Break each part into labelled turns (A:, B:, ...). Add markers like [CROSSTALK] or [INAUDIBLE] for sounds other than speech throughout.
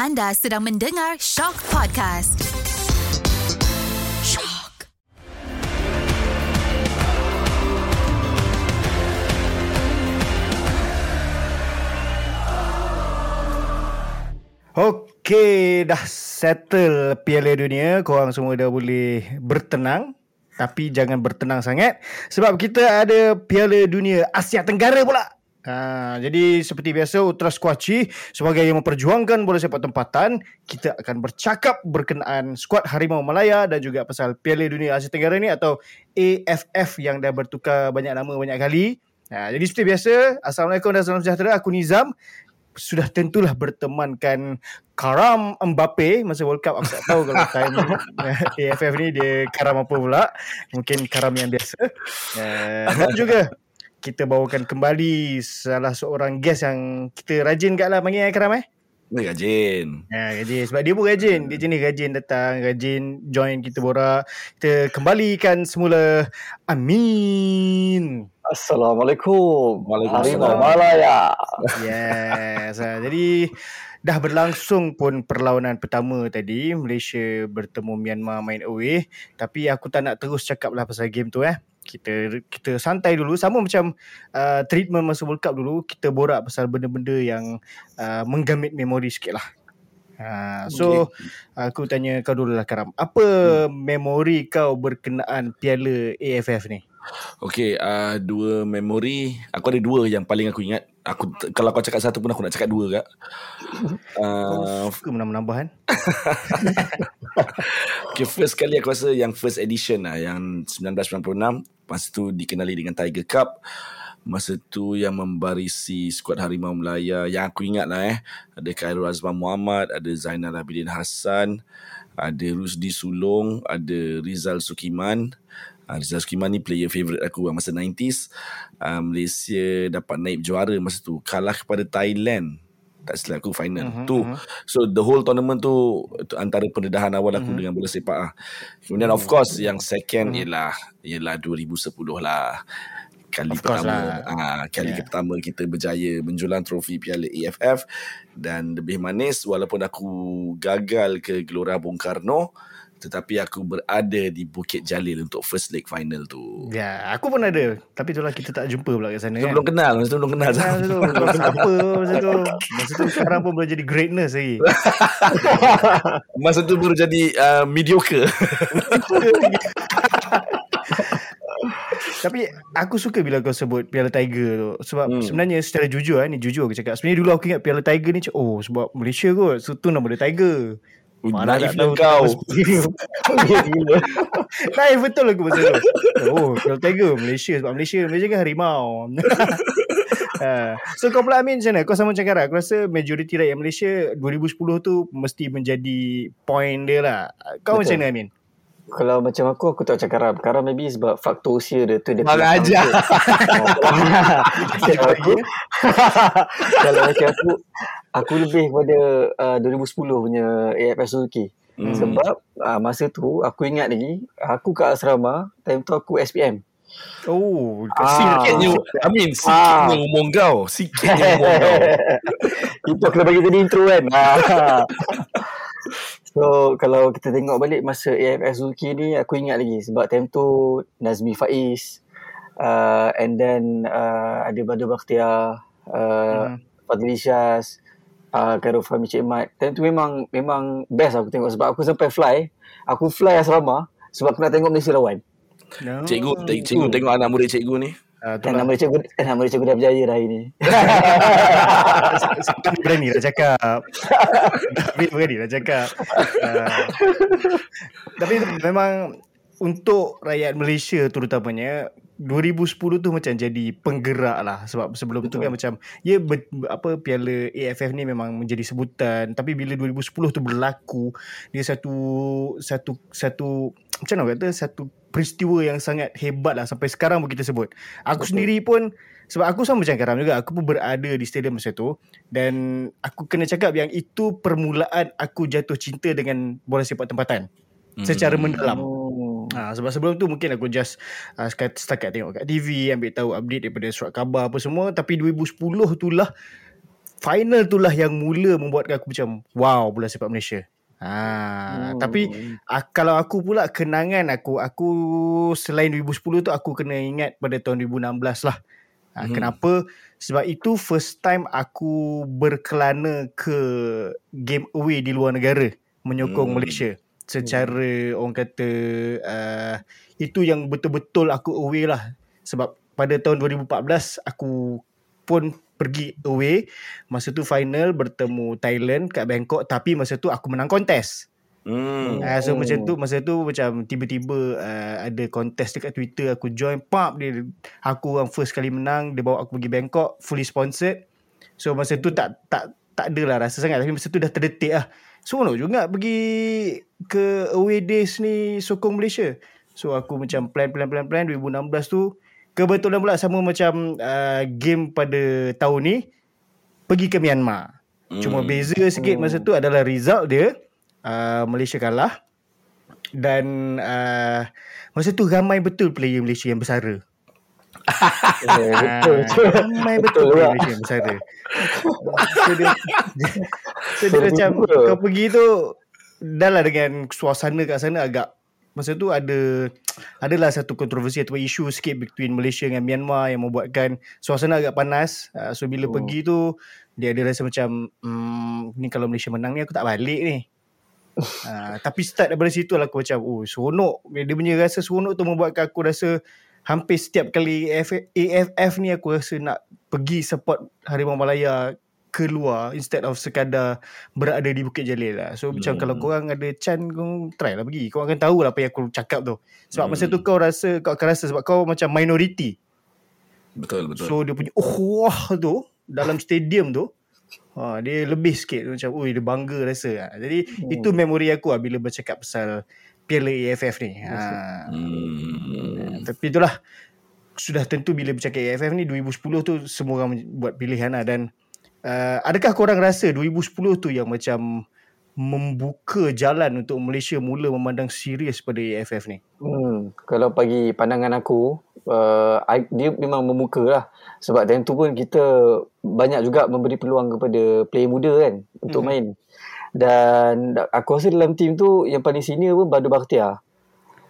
A: Anda sedang mendengar Shock Podcast. Shock.
B: Okey, dah settle Piala Dunia. Korang semua dah boleh bertenang. Tapi jangan bertenang sangat. Sebab kita ada Piala Dunia Asia Tenggara pula. Ha, jadi seperti biasa Ultra Squatchy sebagai yang memperjuangkan bola sepak tempatan kita akan bercakap berkenaan skuad Harimau Malaya dan juga pasal Piala Dunia Asia Tenggara ni atau AFF yang dah bertukar banyak nama banyak kali. Ha, jadi seperti biasa Assalamualaikum dan salam sejahtera. Aku Nizam. Sudah tentulah bertemankan Karam Mbappe. Masa World Cup aku tak tahu kalau time [LAUGHS] AFF ni dia Karam apa pula. Mungkin Karam yang biasa. Uh, dan juga kita bawakan kembali salah seorang guest yang kita rajin kat lah panggil eh Karam eh
C: Dia rajin.
B: Ya, rajin. Sebab dia pun rajin. Dia jenis rajin datang, rajin join kita borak. Kita kembalikan semula Amin.
D: Assalamualaikum.
C: Waalaikumsalam.
D: Malaya.
B: Yes. Ha, jadi dah berlangsung pun perlawanan pertama tadi Malaysia bertemu Myanmar main away tapi aku tak nak terus cakap lah pasal game tu eh kita kita santai dulu. Sama macam uh, treatment masa World Cup dulu kita borak pasal benda-benda yang uh, menggamit memori sikit lah. Ha, so aku tanya kau dulu lah Karam. Apa hmm. memori kau berkenaan piala AFF ni
C: Okey, uh, dua memori. Aku ada dua yang paling aku ingat. Aku kalau kau cakap satu pun aku nak cakap dua kak.
B: uh,
C: Uh,
B: suka menambah-menambah kan [LAUGHS]
C: okay, first kali aku rasa yang first edition lah, yang 1996. Masa tu dikenali dengan Tiger Cup. Masa tu yang membarisi skuad Harimau Melaya yang aku ingat lah eh. Ada Khairul Azman Muhammad, ada Zainal Abidin Hassan, ada Rusdi Sulong, ada Rizal Sukiman. Uh, Rizal ni player favourite aku lah masa 90s. Uh, Malaysia dapat naik juara masa tu. Kalah kepada Thailand. Tak silap aku final. Uh-huh, tu.
B: mhm.
C: So the whole tournament tu, tu antara pendedahan awal aku uh-huh. dengan bola sepak lah. Kemudian of course yang second uh-huh. ialah ialah 2010 lah. Kali
B: Of
C: pertama
B: lah.
C: ah kali
B: yeah.
C: pertama kita berjaya menjulang trofi Piala AFF dan lebih manis walaupun aku gagal ke Gelora Bung Karno tetapi aku berada di Bukit Jalil untuk first leg final tu.
B: Ya, aku pun ada. Tapi itulah kita tak jumpa pula kat sana
C: Kita
B: kan.
C: belum kenal, masa tu belum kenal.
B: Masa tu, siapa masa tu. [LAUGHS] Masa tu sekarang pun boleh jadi greatness lagi. [LAUGHS]
C: Masa tu baru jadi uh, mediocre. [LAUGHS]
B: Tapi aku suka bila kau sebut Piala Tiger tu. Sebab hmm. Sebenarnya secara jujur ni jujur aku cakap. Sebenarnya dulu aku ingat Piala Tiger ni oh sebab Malaysia kot. So tu nama dia Tiger. Mana
C: Naifnya
B: tahu
C: kau. [LAUGHS]
B: Naif betul aku pasal tu. Oh, Piala Tiger Malaysia sebab Malaysia Malaysia kan harimau. [LAUGHS] Ha. So kau pula Amin macam mana? Kau sama macam Kara Aku rasa majoriti rakyat Malaysia 2010 tu Mesti menjadi Point dia lah Kau
D: Betul.
B: macam mana Amin?
D: Kalau macam aku, aku tak cakap Karam. Karam maybe sebab faktor usia dia tu. Dia punya
C: aja. [LAUGHS]
D: Kalau aku, [LAUGHS] kalau macam aku, aku lebih kepada uh, 2010 punya AFF Suzuki.
C: Hmm.
D: Sebab uh, masa tu, aku ingat lagi, aku kat asrama, time tu aku SPM.
B: Oh
D: Ah.
C: Sikitnya, Amin, sikitnya
D: Ah.
C: umur kau. Sikitnya umur kau. [LAUGHS]
D: Itu aku dah bagi tadi intro kan. Ah. So kalau kita tengok balik masa AFF Suzuki ni aku ingat lagi sebab time tu Nazmi Faiz uh, and then uh, ada Badr Bakhtiar uh,
B: Hmm.
D: Fadli Syaz uh, Khairul Fahmi Cik Mat time tu memang memang best aku tengok sebab aku sampai fly aku fly asrama sebab aku nak tengok Malaysia lawan
B: no.
C: Cikgu, cikgu tengok anak murid cikgu ni.
B: Ah, lah.
D: nama cikgu eh, nama cikgu dah berjaya dah hari ni.
B: Siapa berani nak cakap. Tapi berani nak cakap. Uh, Tapi memang Untuk rakyat Malaysia terutamanya 2010 tu macam jadi penggerak lah. Sebab sebelum Betul. tu kan macam ya ber, apa piala AFF ni memang menjadi sebutan. Tapi bila 2010 tu berlaku dia satu satu satu macam mana kata satu peristiwa yang sangat hebat lah sampai sekarang pun kita sebut aku
D: Betul.
B: sendiri pun sebab aku sama macam Karam juga aku pun berada di stadium masa tu dan aku kena cakap yang itu permulaan aku jatuh cinta dengan bola sepak tempatan secara mendalam
D: hmm.
B: Ha, sebab sebelum tu mungkin aku just uh, setakat, setakat tengok kat TV, ambil tahu update daripada surat khabar apa semua. Tapi 2010 tu lah final tu lah yang mula membuatkan aku macam wow bola sepak Malaysia. Ha, hmm. tapi uh, kalau aku pula kenangan aku aku selain 2010 tu aku kena ingat pada tahun 2016 lah. Ha, hmm. Kenapa? Sebab itu first time aku berkelana ke game away di luar negara menyokong hmm. Malaysia secara hmm. orang kata uh, itu yang betul-betul aku away lah sebab pada tahun 2014 aku pun pergi away masa tu final bertemu Thailand kat Bangkok tapi masa tu aku menang kontes. Hmm. Uh, so macam tu masa tu macam tiba-tiba uh, ada kontes dekat Twitter aku join pop dia aku orang first kali menang dia bawa aku pergi Bangkok fully sponsored. So masa tu tak tak tak adalah rasa sangat tapi masa tu dah terdetik lah. Seronok juga pergi ke away days ni sokong Malaysia. So aku macam plan plan plan plan 2016 tu kebetulan pula sama macam uh, game pada tahun ni pergi ke Myanmar. Hmm. Cuma beza sikit masa tu adalah result dia uh, Malaysia kalah dan uh, masa tu ramai betul player Malaysia yang bersara. [LAUGHS]
D: Betul, betul.
B: Ramai betul, betul player Malaysia yang bersara. so dia, [LAUGHS] so dia macam kau pergi tu dah lah dengan suasana kat sana agak masa tu ada [TSK] adalah satu kontroversi atau isu sikit between Malaysia dengan Myanmar yang membuatkan suasana agak panas. Uh, so bila oh. pergi tu dia ada rasa macam mm, ni kalau Malaysia menang ni aku tak balik ni. uh, [LAUGHS] tapi start daripada situ lah aku macam oh seronok. Dia punya rasa seronok tu membuatkan aku rasa hampir setiap kali AFF, AFF ni aku rasa nak pergi support Harimau Malaya keluar instead of sekadar berada di Bukit Jalil lah. So hmm. macam kalau korang ada chan kau try lah pergi. Kau akan tahu lah apa yang aku cakap tu. Sebab hmm. masa tu kau rasa kau akan rasa sebab kau macam minority.
C: Betul betul.
B: So dia punya oh wah tu dalam stadium tu ha, dia lebih sikit macam oi dia bangga rasa. Ha. Jadi hmm. itu memori aku lah bila bercakap pasal Piala AFF ni. Ha. Hmm. Tapi itulah sudah tentu bila bercakap AFF ni 2010 tu semua orang buat pilihan lah dan uh, adakah korang rasa 2010 tu yang macam membuka jalan untuk Malaysia mula memandang serius pada AFF ni?
D: Hmm, kalau bagi pandangan aku, uh, dia memang membuka lah. Sebab time tu pun kita banyak juga memberi peluang kepada player muda kan untuk hmm. main. Dan aku rasa dalam team tu yang paling senior pun Badul Bakhtiar.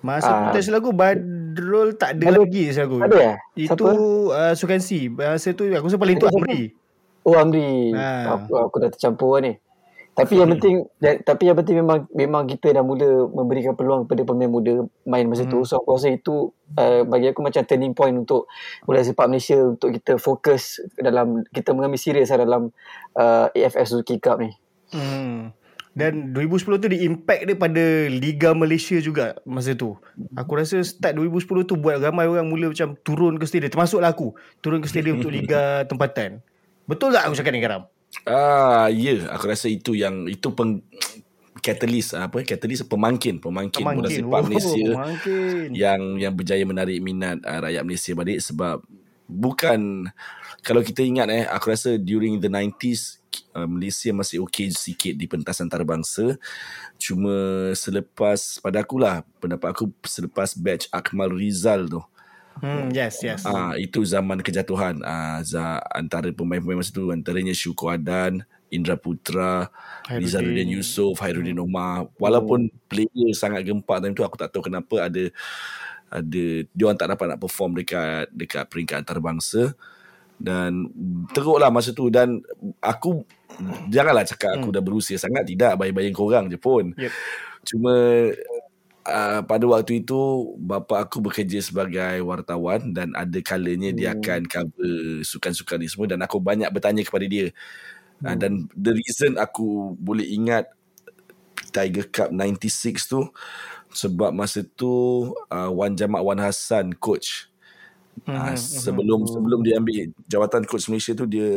B: Masa uh, tu lagu Badrul tak ada Badul, lagi lagu.
D: Ada ya?
B: Itu uh, Sukansi. Masa tu aku rasa paling tu Amri.
D: Oh Amri. Ha. Aku, aku dah tercampur lah ni. Tapi yang penting tapi yang penting memang memang kita dah mula memberikan peluang kepada pemain muda main masa hmm. tu. So aku rasa itu uh, bagi aku macam turning point untuk bola sepak Malaysia untuk kita fokus dalam kita mengambil serius lah dalam uh, AFF Suzuki Cup ni.
B: Hmm. Dan 2010 tu di impact dia pada Liga Malaysia juga masa tu. Aku rasa start 2010 tu buat ramai orang mula macam turun ke stadium. Termasuklah aku. Turun ke stadium untuk [LAUGHS] Liga tempatan. Betul tak aku cakap ni Karam?
C: Ah, ya, yeah. aku rasa itu yang itu peng catalyst apa catalyst pemangkin pemangkin, pemangkin. bola sepak oh, Malaysia pemangkin. yang yang berjaya menarik minat uh, rakyat Malaysia balik sebab bukan kalau kita ingat eh aku rasa during the 90s uh, Malaysia masih okey sikit di pentas antarabangsa cuma selepas pada akulah pendapat aku selepas batch Akmal Rizal tu
B: Hmm, yes, yes.
C: Ah, itu zaman kejatuhan ah za antara pemain-pemain masa tu antaranya Syuku Adan, Indra Putra, Rizaludin Yusof, Hairuddin hmm. Omar. Walaupun oh. player sangat gempak time tu aku tak tahu kenapa ada ada dia orang tak dapat nak perform dekat dekat peringkat antarabangsa dan teruklah masa tu dan aku janganlah cakap aku hmm. dah berusia sangat tidak bayang-bayang korang je pun. Yep. Cuma uh, pada waktu itu bapa aku bekerja sebagai wartawan dan ada kalanya hmm. dia akan cover sukan-sukan ni semua dan aku banyak bertanya kepada dia. Hmm. Uh, dan the reason aku boleh ingat Tiger Cup 96 tu sebab masa tu uh, Wan Jamak Wan Hassan coach Uh, hmm, sebelum hmm. sebelum dia ambil jawatan coach Malaysia tu dia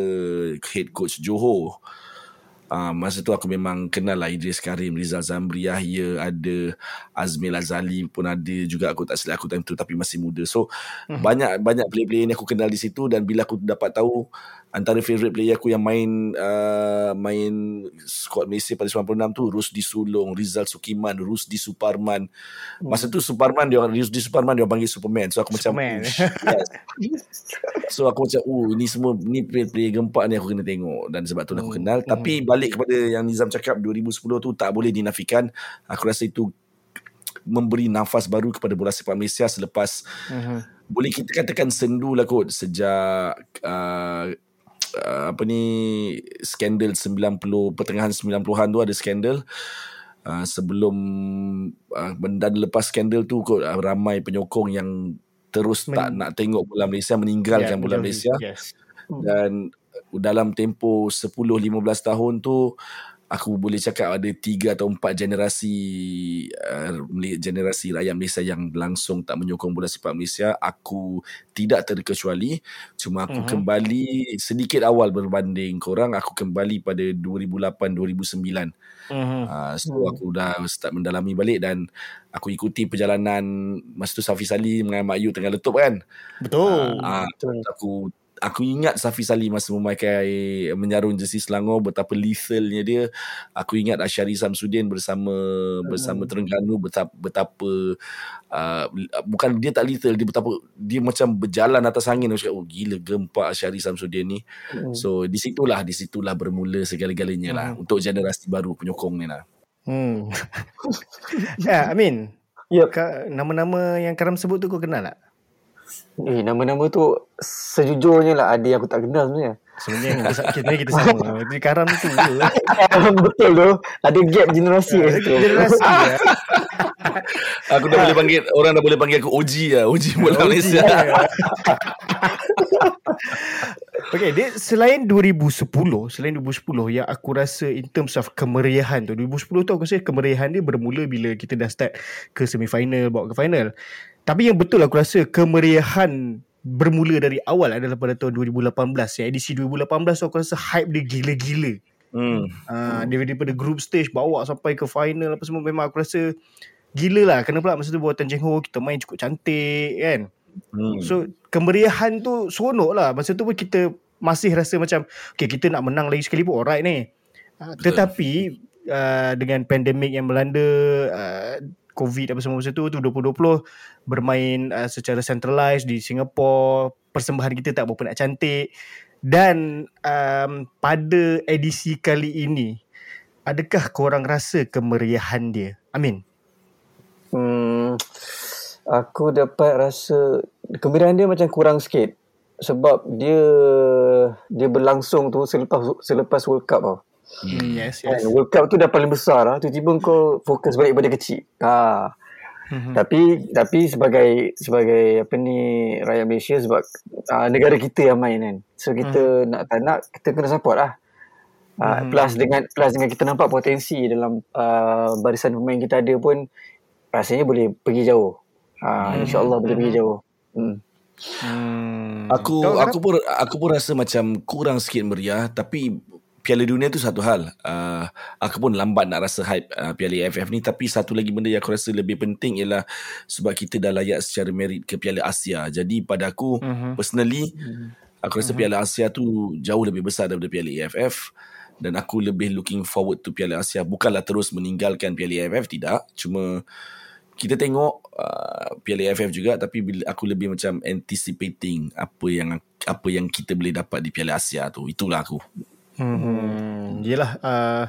C: head coach Johor. Uh, masa tu aku memang kenal lah Idris Karim, Rizal Zamri, Yahya, ada Azmil Azali pun ada juga aku tak silap aku time tu tapi masih muda. So hmm. banyak banyak player-player ni aku kenal di situ dan bila aku dapat tahu antara favourite player aku yang main uh, main squad Malaysia pada 96 tu Rusdi Sulong, Rizal Sukiman, Rusdi Suparman. Masa tu Suparman dia Rusdi Suparman dia panggil Superman. So aku
B: Superman.
C: macam yes. So aku macam oh ni semua ni player-player gempak ni aku kena tengok dan sebab tu lah aku kenal. Tapi balik kepada yang Nizam cakap 2010 tu tak boleh dinafikan. Aku rasa itu memberi nafas baru kepada bola sepak Malaysia selepas
B: Mhm.
C: boleh kita katakan sendu lah kot sejak uh, uh, apa ni skandal 90 pertengahan 90-an tu ada skandal uh, sebelum uh, dan lepas skandal tu kot uh, ramai penyokong yang terus
B: Men-
C: tak nak tengok bola Malaysia meninggalkan
B: Ya,
C: bola. Malaysia
B: Yes.
C: dan dalam tempoh 10-15 tahun tu aku boleh cakap ada tiga atau empat generasi uh, generasi rakyat Malaysia yang langsung tak menyokong bola sepak Malaysia aku tidak terkecuali cuma aku
B: Mhm.
C: kembali sedikit awal berbanding korang aku kembali pada 2008-2009
B: Mhm.
C: Uh, so aku dah start mendalami balik dan aku ikuti perjalanan masa tu Safi Salih dengan Mak Yu tengah letup kan.
B: Betul.
C: Ah,
D: Betul.
C: aku aku ingat Safi Salih masa memakai menyarung jersey Selangor betapa lethalnya dia. Aku ingat Asyari Samsudin bersama bersama Terengganu betapa betapa uh, bukan dia tak lethal dia betapa dia macam berjalan atas angin aku cakap oh gila gempak Asyari Samsudin ni.
D: Hmm.
C: So di situlah di situlah bermula segala-galanya lah untuk generasi baru penyokong ni lah.
B: Hmm. [LAUGHS] ya, Amin.
D: Yep.
B: Ka- nama-nama yang Karam sebut tu kau kenal tak?
D: Eh, nama-nama tu sejujurnya lah ada yang aku tak kenal sebenarnya.
B: Sebenarnya kita, kita, kita sama. Jadi Karam tu je. [LAUGHS]
D: Betul tu. Ada gap generasi kat situ.
B: Generasi [LAUGHS] ya.
C: Aku dah boleh panggil orang dah boleh panggil aku OG lah, OG bola Malaysia.
B: Okay, dia selain 2010, selain 2010 yang aku rasa in terms of kemeriahan tu, 2010 tu aku rasa kemeriahan dia bermula bila kita dah start ke semifinal, bawa ke final. Tapi yang betul aku rasa kemeriahan bermula dari awal adalah pada tahun 2018. Yang edisi 2018 tu aku rasa hype dia gila-gila.
C: Hmm.
B: Uh, daripada group stage bawa sampai ke final apa semua memang aku rasa gila lah. Kenapa pula masa tu buatan Cheng Ho kita main cukup cantik kan.
C: Hmm.
B: So kemeriahan tu seronok lah. Masa tu pun kita masih rasa macam okay kita nak menang lagi sekali pun alright ni. Uh, tetapi uh, dengan pandemik yang melanda uh, COVID apa semua masa tu tu 2020 bermain uh, secara centralized di Singapore. Persembahan kita tak berapa nak cantik. Dan um, pada edisi kali ini adakah korang rasa kemeriahan dia? Amin.
D: Hmm, aku dapat rasa kegembiraan dia macam kurang sikit. Sebab dia dia berlangsung tu selepas selepas World Cup tau.
B: Hmm. yes
D: Kan, World Cup tu dah paling besar lah. Tiba-tiba kau fokus balik pada kecil. Ha.
B: Mhm.
D: Tapi tapi sebagai sebagai apa ni rakyat Malaysia sebab uh, negara kita yang main kan. So kita nak tak nak kita kena support lah. Uh,
B: Mhm.
D: plus dengan plus dengan kita nampak potensi dalam uh, barisan pemain kita ada pun rasanya boleh pergi jauh. Uh, InsyaAllah boleh pergi jauh. Hmm.
B: Hmm.
C: Aku aku pun aku pun rasa macam kurang sikit meriah tapi Piala Dunia tu satu hal. Uh, aku pun lambat nak rasa hype uh, Piala AFF ni. Tapi satu lagi benda yang aku rasa lebih penting ialah sebab kita dah layak secara merit ke Piala Asia. Jadi pada aku
B: Mhm.
C: personally aku rasa Piala Asia tu jauh lebih besar daripada Piala AFF dan aku lebih looking forward to Piala Asia. Bukanlah terus meninggalkan Piala AFF tidak. Cuma kita tengok uh, Piala AFF juga. Tapi bila aku lebih macam anticipating apa yang apa yang kita boleh dapat di Piala Asia tu. Itulah aku
B: Hmm. Yelah uh,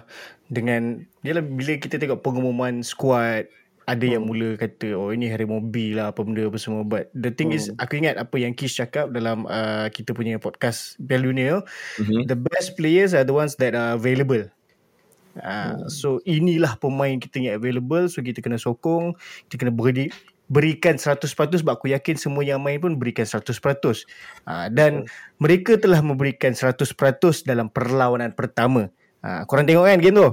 B: dengan yelah bila kita tengok pengumuman squad ada yang mula kata oh ini Harimau B lah apa benda apa semua. But the thing is aku ingat apa yang Kish cakap dalam uh, kita punya podcast Dunia
C: mm-hmm.
B: the best players are the ones that are available. Uh, so inilah pemain kita yang available. So kita kena sokong kita kena beri, berikan 100% sebab aku yakin semua yang main pun berikan 100% uh, dan mereka telah memberikan 100% dalam perlawanan pertama. Uh, korang tengok kan game tu?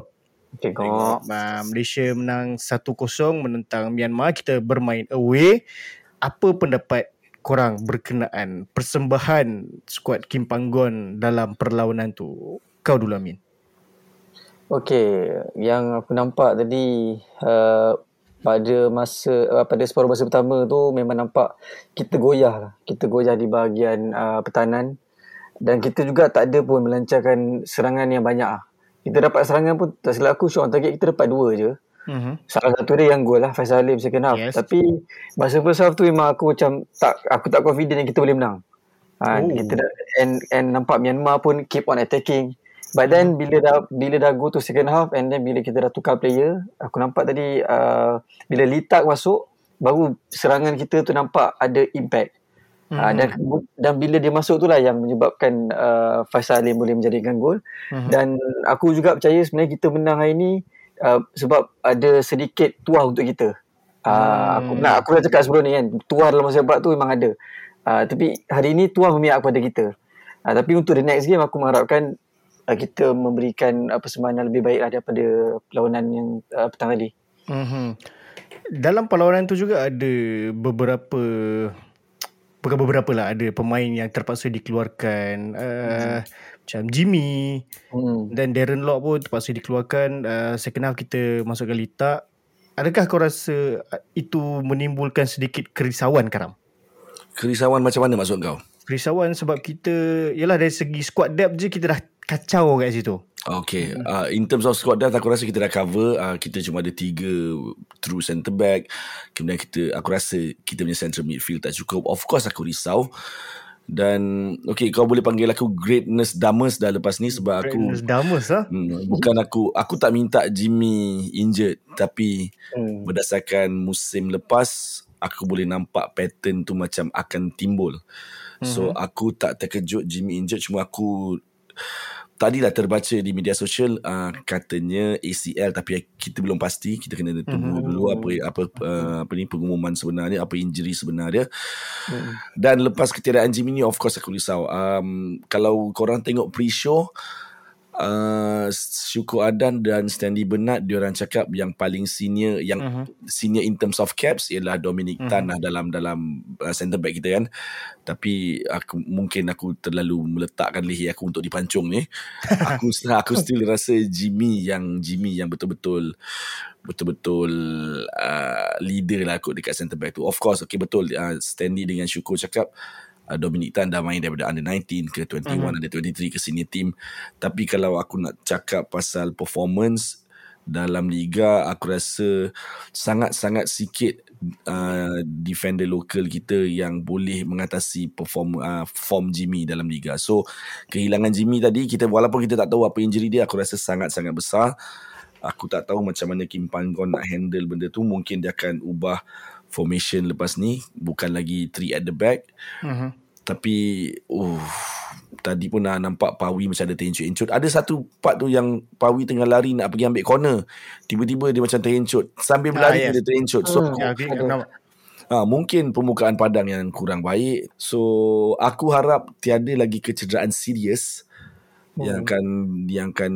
D: Tengok.
B: uh, Malaysia menang 1-0 menentang Myanmar. Kita bermain away. Apa pendapat korang berkenaan persembahan skuad Kim Panggon dalam perlawanan tu? Kau dulu Amin.
D: Okey, yang aku nampak tadi uh, pada masa uh, pada separuh masa pertama tu memang nampak kita goyah lah. Kita goyah di bahagian uh, pertahanan. dan kita juga tak ada pun melancarkan serangan yang banyak ah. Kita dapat serangan pun tak silap aku shot target kita dapat dua je.
B: Mm-hmm.
D: Salah satu dia yang gol lah Faisal Alim second half.
B: Yes.
D: Tapi masa first half tu memang aku macam tak aku tak confident yang kita boleh menang. Ha,
B: Oh.
D: kita dah, and and nampak Myanmar pun keep on attacking. But then bila dah bila dah go to second half and then bila kita dah tukar player, aku nampak tadi uh, bila Litak masuk baru serangan kita tu nampak ada impact. Mm-hmm. Uh, dan dan bila dia masuk tu lah yang menyebabkan uh, Faisal Alim boleh menjadikan gol.
B: Mhm.
D: Dan aku juga percaya sebenarnya kita menang hari ni uh, sebab ada sedikit tuah untuk kita. Uh,
B: Hmm.
D: aku nak aku dah cakap sebelum ni kan, tuah dalam masa sepak tu memang ada. Uh, tapi hari ni tuah memihak kepada kita. Uh, tapi untuk the next game aku mengharapkan uh, kita memberikan uh, persembahan yang lebih baik daripada perlawanan yang uh, petang tadi.
B: Mm-hmm. Dalam perlawanan tu juga ada beberapa bukan beberapa lah ada pemain yang terpaksa dikeluarkan uh, macam Jimmy
D: Hmm.
B: dan Darren Lock pun terpaksa dikeluarkan uh, second half kita masukkan Lita adakah kau rasa uh, itu menimbulkan sedikit kerisauan Karam
C: Kerisauan macam mana maksud kau?
B: kerisauan sebab kita yalah dari segi squad depth je kita dah kacau kat situ
C: Okay, uh, in terms of squad depth aku rasa kita dah cover. Uh, kita cuma ada tiga true centre back. Kemudian kita, aku rasa kita punya central midfield tak cukup. Of course aku risau. Dan okay, kau boleh panggil aku greatness damas dah lepas ni sebab aku
B: Greatness Damus lah
C: Hmm, bukan aku aku tak minta Jimmy injured tapi
D: Hmm.
C: berdasarkan musim lepas aku boleh nampak pattern tu macam akan timbul. So aku tak terkejut Jimmy injured cuma aku tadilah terbaca di media sosial uh, katanya ACL tapi kita belum pasti kita kena tunggu
D: Mhm.
C: dulu apa apa uh, apa ni pengumuman sebenarnya apa injury sebenarnya
D: Hmm.
C: dan lepas ketiadaan Jimmy ni of course aku risau um, kalau korang tengok pre-show uh, Syukur Adan dan Stanley Bernard diorang cakap yang paling senior yang
B: Mhm.
C: senior in terms of caps ialah Dominic
B: Mhm.
C: Tan lah dalam dalam uh, centre back kita kan tapi aku mungkin aku terlalu meletakkan leher aku untuk dipancung ni [LAUGHS] aku aku still rasa Jimmy yang Jimmy yang betul-betul betul-betul uh, leader lah kot dekat centre back tu of course okay betul uh, Stanley dengan Syukur cakap uh, Dominic Tan dah main daripada under 19 ke 21
B: Mhm.
C: under 23 ke senior team tapi kalau aku nak cakap pasal performance dalam liga aku rasa sangat-sangat sikit uh, defender lokal kita yang boleh mengatasi perform uh, form Jimmy dalam liga. So kehilangan Jimmy tadi kita walaupun kita tak tahu apa injury dia aku rasa sangat-sangat besar. Aku tak tahu macam mana Kim Panggon nak handle benda tu. Mungkin dia akan ubah formation lepas ni. Bukan lagi three at the back.
B: mm-hmm.
C: Tapi uh, Tadi pun dah nampak Pawi macam ada terencut-encut Ada satu part tu yang Pawi tengah lari nak pergi ambil corner Tiba-tiba dia macam terencut Sambil berlari
B: Ah, yes.
C: dia terencut So
D: Hmm.
B: ya, aku
D: Ada.
B: nampak.
C: ha, mungkin permukaan padang yang kurang baik So aku harap tiada lagi kecederaan serius
D: Hmm.
C: Yang akan Yang akan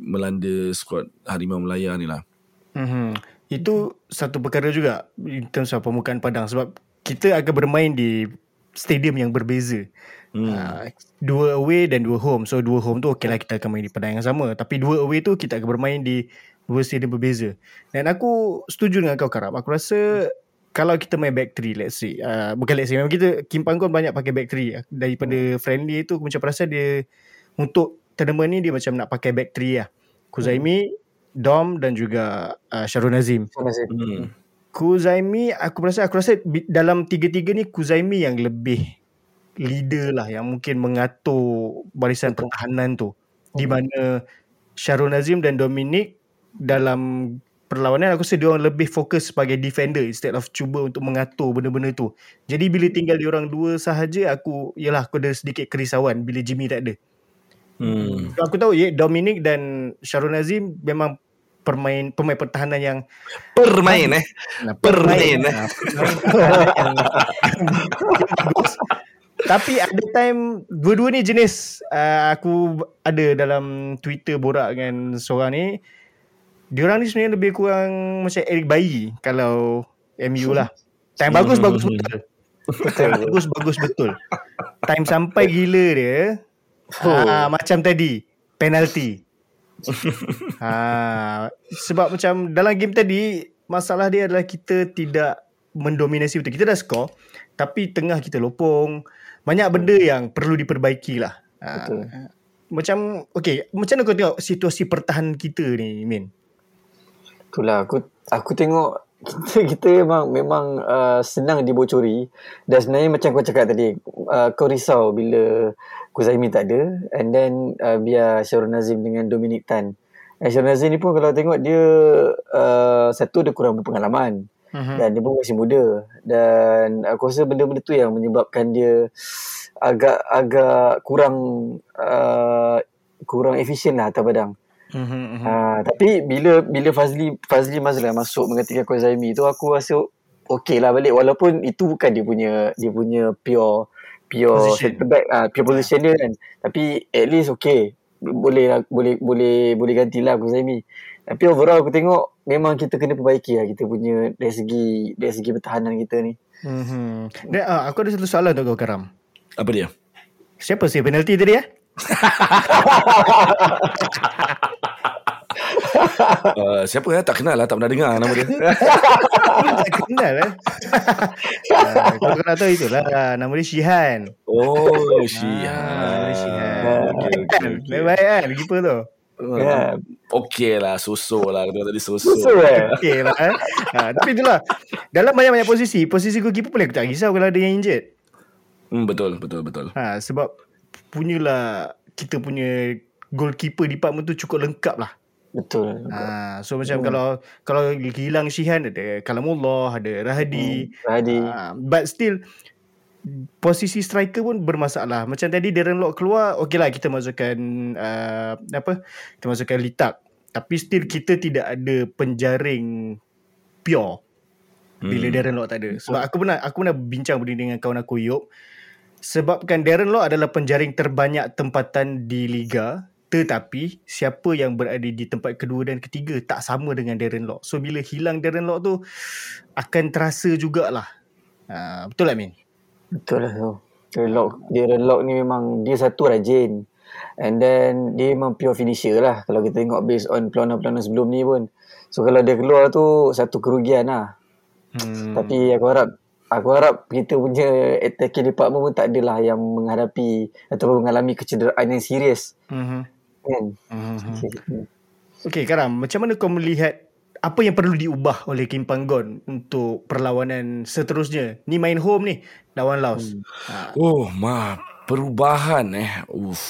C: melanda skuad Harimau Melaya ni lah
B: Mm-hmm. Itu satu perkara juga in terms of permukaan padang sebab kita akan bermain di stadium yang berbeza.
C: hmm.
B: Uh, dua away dan dua home. So dua home tu okey lah kita akan main di padang yang sama. Tapi dua away tu kita akan bermain di dua stadium berbeza. Dan aku setuju dengan kau Karam. Aku rasa kalau kita main back three let's say. Uh, bukan let's say. Memang kita Kim Panggon banyak pakai back three. Daripada friendly tu aku macam perasan dia untuk tournament ni dia macam nak pakai back three lah. Kuzaimi, Dom dan juga uh, Syarul Nazim.
D: Sama saya.
C: Hmm.
B: Kuzaimi aku rasa aku rasa dalam tiga-tiga ni Kuzaimi yang lebih leader lah yang mungkin mengatur barisan
D: Betul.
B: pertahanan tu di mana Syarul Nazim dan Dominic dalam perlawanan aku rasa dia orang lebih fokus sebagai defender instead of cuba untuk mengatur benda-benda tu. Jadi bila tinggal dia orang dua sahaja aku yalah aku ada sedikit kerisauan bila Jimmy tak ada.
C: Hmm.
B: Aku tahu ya Dominic dan Syarul Nazim memang permain pemain pertahanan yang
C: Permain eh Permain eh
B: Ah, permain yang bagus. [LAUGHS] Tapi ada time dua-dua ni jenis uh, aku ada dalam Twitter borak dengan seorang ni. Diorang ni sebenarnya lebih kurang macam Eric Bayi kalau MU lah. Time bagus
C: Hmm.
B: bagus betul. Time bagus bagus betul. Time sampai gila dia ah, macam tadi penalti. Ha, sebab macam dalam game tadi masalah dia adalah kita tidak mendominasi betul. Kita dah score tapi tengah kita lopong. Banyak benda yang perlu diperbaiki lah Ah,
D: Betul.
B: macam okay, macam mana kau tengok situasi pertahanan kita ni, Min?
D: Itulah aku aku tengok [LAUGHS] kita kita memang memang uh, senang dibocori dan sebenarnya macam kau cakap tadi uh, kau risau bila Kuzaimi tak ada and then uh, biar Syarul Nazim dengan Dominic Tan. And Syarul Nazim ni pun kalau tengok dia uh, satu dia kurang berpengalaman
B: Mhm.
D: dan dia pun masih muda dan aku rasa benda-benda tu yang menyebabkan dia agak agak kurang uh, kurang efisien lah atas padang.
B: Mhm, mhm.
D: Ha, tapi bila bila Fazli Fazli Mazlan masuk menggantikan Kozaimi tu aku rasa okey lah balik walaupun itu bukan dia punya dia punya pure pure
B: Position.
D: center back ah pure position dia kan tapi at least okey boleh lah boleh boleh boleh gantilah Kozaimi tapi overall aku tengok memang kita kena perbaiki lah kita punya dari segi dari segi pertahanan kita ni
B: Mhm. Dan uh, aku ada satu soalan untuk kau Karam.
C: Apa dia?
B: Siapa sih penalti tadi ya? [LAUGHS]
C: Uh, siapa ya? Tak kenal lah. Tak pernah dengar nama dia. [LAUGHS]
B: tak kenal eh. uh, kalau kau nak tahu itulah uh, nama dia Shihan.
C: Oh,
B: Ah,
C: Syihan.
B: Syihan.
C: Okay, okay, okay.
B: Baik-baik kan keeper tu.
D: Ya.
C: Okey lah, sosok lah. Kata tadi sosok.
D: Susah eh
B: Okey lah eh. Ha, tapi itulah. Dalam banyak-banyak posisi, posisi goalkeeper boleh aku tak risau kalau ada yang injured.
C: Hmm, betul, betul, betul.
B: Ha, sebab punyalah kita punya goalkeeper department tu cukup lengkap lah.
D: Betul
B: Ha, so macam kalau kalau hilang Shihan ada Kalamullah, ada Rahadi.
D: Hadi
B: Ha, but still posisi striker pun bermasalah. Macam tadi Darren Lock keluar, okey lah kita masukkan uh, apa? Kita masukkan Litak. Tapi still kita tidak ada penjaring pure bila
C: Hmm.
B: Darren Lock tak ada. Sebab aku pernah aku pernah bincang benda dengan kawan aku Yop. Sebabkan Darren Lock adalah penjaring terbanyak tempatan di liga tetapi siapa yang berada di tempat kedua dan ketiga tak sama dengan Darren Lock. So bila hilang Darren Lock tu akan terasa jugalah. Uh, betul tak Min?
D: Betul lah tu. Dia lock, dia lock ni memang dia satu rajin. And then dia memang pure finisher lah kalau kita tengok based on peluang-peluang sebelum ni pun. So kalau dia keluar tu satu kerugian lah.
B: Hmm.
D: Tapi aku harap aku harap kita punya attacking department pun tak adalah yang menghadapi ataupun mengalami kecederaan yang serius.
B: Mm-hmm.
D: Kan?
B: Mm-hmm. Okay Karam, macam mana kau melihat apa yang perlu diubah oleh Kim Panggon untuk perlawanan seterusnya? Ni main home ni, lawan Laos. Hmm. Ha.
C: Oh, ma, perubahan eh. Uff.